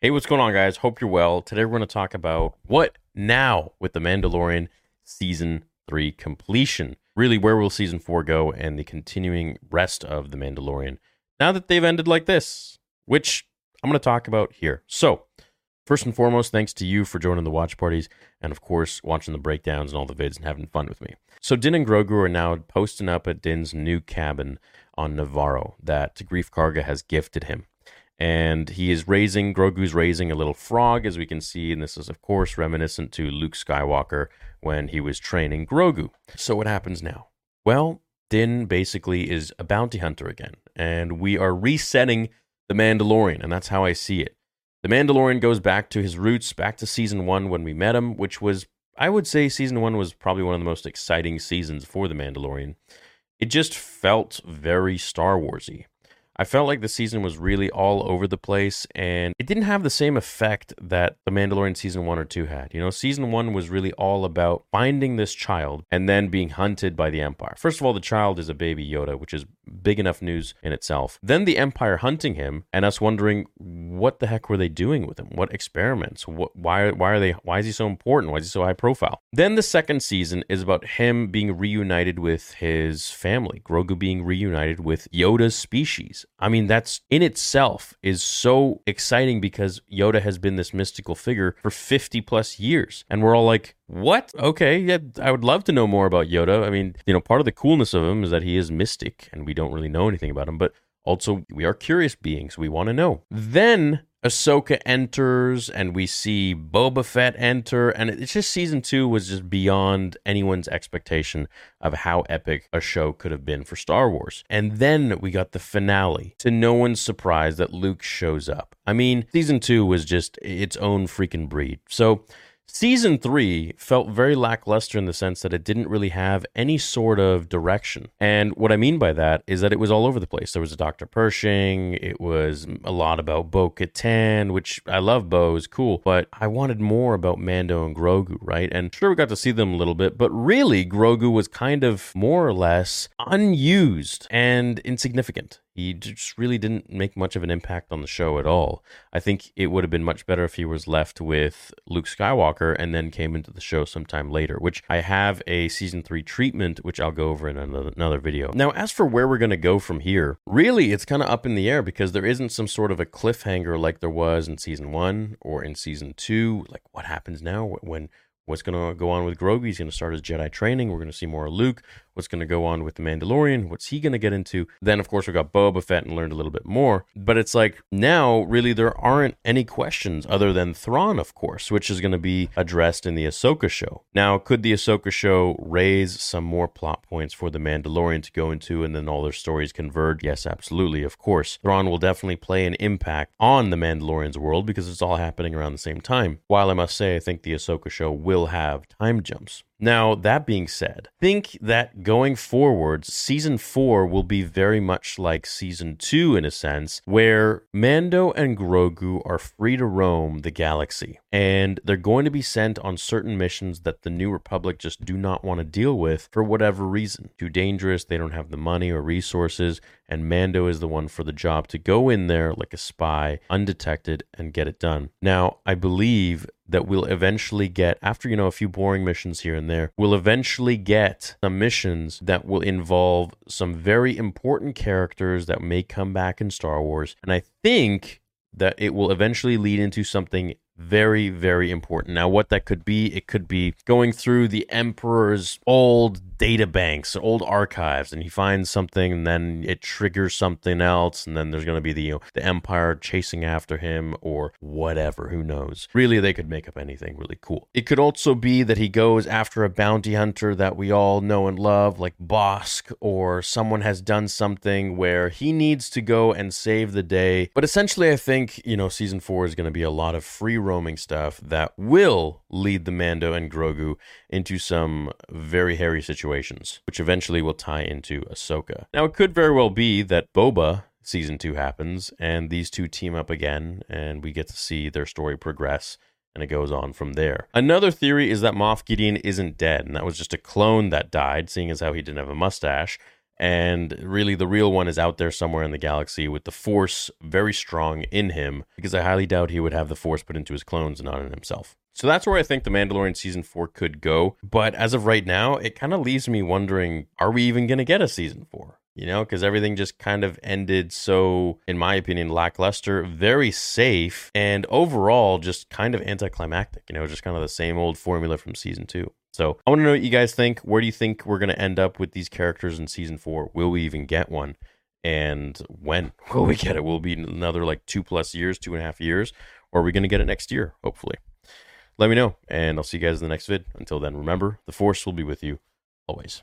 Hey, what's going on, guys? Hope you're well. Today we're going to talk about what now with The Mandalorian Season 3 completion. Really, where will Season 4 go and the continuing rest of The Mandalorian now that they've ended like this, which I'm going to talk about here. So, first and foremost, thanks to you for joining the watch parties and, of course, watching the breakdowns and all the vids and having fun with me. So, Din and Grogu are now posting up at Din's new cabin on Nevarro that Greef Karga has gifted him and he is raising Grogu's raising a little frog, as we can see, and this is of course reminiscent to Luke Skywalker when he was training Grogu. So what happens now? Well, Din basically is a bounty hunter again, and we are resetting the Mandalorian, and that's how I see it. The Mandalorian goes back to his roots, back to season one when we met him, which was, I would say, season one was probably one of the most exciting seasons for the Mandalorian. It just felt very Star Warsy. I felt like the season was really all over the place and it didn't have the same effect that The Mandalorian season one or two had. You know, season one was really all about finding this child and then being hunted by the Empire. First of all, the child is a baby Yoda, which is big enough news in itself. Then the Empire hunting him and us wondering what the heck were they doing with him? What experiments? What, why, why are they, why is he so important? Why is he so high profile? Then the second season is about him being reunited with his family, Grogu being reunited with Yoda's species. I mean, that's in itself is so exciting because Yoda has been this mystical figure for 50 plus years. And we're all like, what? Okay, yeah, I would love to know more about Yoda. I mean, you know, part of the coolness of him is that he is mystic and we don't really know anything about him, but also we are curious beings. We want to know. Then Ahsoka enters and we see Boba Fett enter, and it's just season two was just beyond anyone's expectation of how epic a show could have been for Star Wars. And then we got the finale. To no one's surprise that Luke shows up. I mean, season two was just its own freaking breed. So Season three felt very lackluster in the sense that it didn't really have any sort of direction. And what I mean by that is that it was all over the place. There was a Dr. Pershing, it was a lot about Bo Katan, which I love Bo, is cool, but I wanted more about Mando and Grogu, right? And sure, we got to see them a little bit, but really, Grogu was kind of more or less unused and insignificant. He just really didn't make much of an impact on the show at all. I think it would have been much better if he was left with Luke Skywalker and then came into the show sometime later, which I have a season three treatment, which I'll go over in another, another video. Now, as for where we're going to go from here, really it's kind of up in the air because there isn't some sort of a cliffhanger like there was in season one or in season two. Like, what happens now when what's going to go on with Grogu? He's going to start his Jedi training. We're going to see more of Luke what's going to go on with the Mandalorian, what's he going to get into. Then, of course, we got Boba Fett and learned a little bit more. But it's like now, really, there aren't any questions other than Thrawn, of course, which is going to be addressed in the Ahsoka show. Now, could the Ahsoka show raise some more plot points for the Mandalorian to go into and then all their stories converge? Yes, absolutely, of course. Thrawn will definitely play an impact on the Mandalorian's world because it's all happening around the same time. While I must say, I think the Ahsoka show will have time jumps. Now, that being said, think that going forward, season four will be very much like season two in a sense, where Mando and Grogu are free to roam the galaxy. And they're going to be sent on certain missions that the New Republic just do not want to deal with for whatever reason. Too dangerous, they don't have the money or resources, and Mando is the one for the job to go in there like a spy, undetected, and get it done. Now, I believe that we'll eventually get, after, you know, a few boring missions here and there, we'll eventually get some missions that will involve some very important characters that may come back in Star Wars. And I think that it will eventually lead into something very, very important. Now, what that could be, it could be going through the Emperor's old data banks, old archives, and he finds something, and then it triggers something else, and then there's going to be the you know, the Empire chasing after him, or whatever. Who knows? Really, they could make up anything really cool. It could also be that he goes after a bounty hunter that we all know and love, like Bossk, or someone has done something where he needs to go and save the day. But essentially, I think you know, season four is going to be a lot of free roaming stuff that will lead the Mando and Grogu into some very hairy situations, which eventually will tie into Ahsoka. Now, it could very well be that Boba season two happens and these two team up again and we get to see their story progress and it goes on from there. Another theory is that Moff Gideon isn't dead and that was just a clone that died, seeing as how he didn't have a mustache And really, the real one is out there somewhere in the galaxy with the Force very strong in him, because I highly doubt he would have the Force put into his clones not in himself. So that's where I think The Mandalorian season four could go. But as of right now, it kind of leaves me wondering are we even going to get a season four? You know, because everything just kind of ended so, in my opinion, lackluster, very safe, and overall just kind of anticlimactic. You know, just kind of the same old formula from season two. So I want to know what you guys think. Where do you think we're going to end up with these characters in season four? Will we even get one? And when will we get it? Will it be another like two plus years, two and a half years? Or are we going to get it next year, hopefully? Let me know, and I'll see you guys in the next vid. Until then, remember, the Force will be with you always.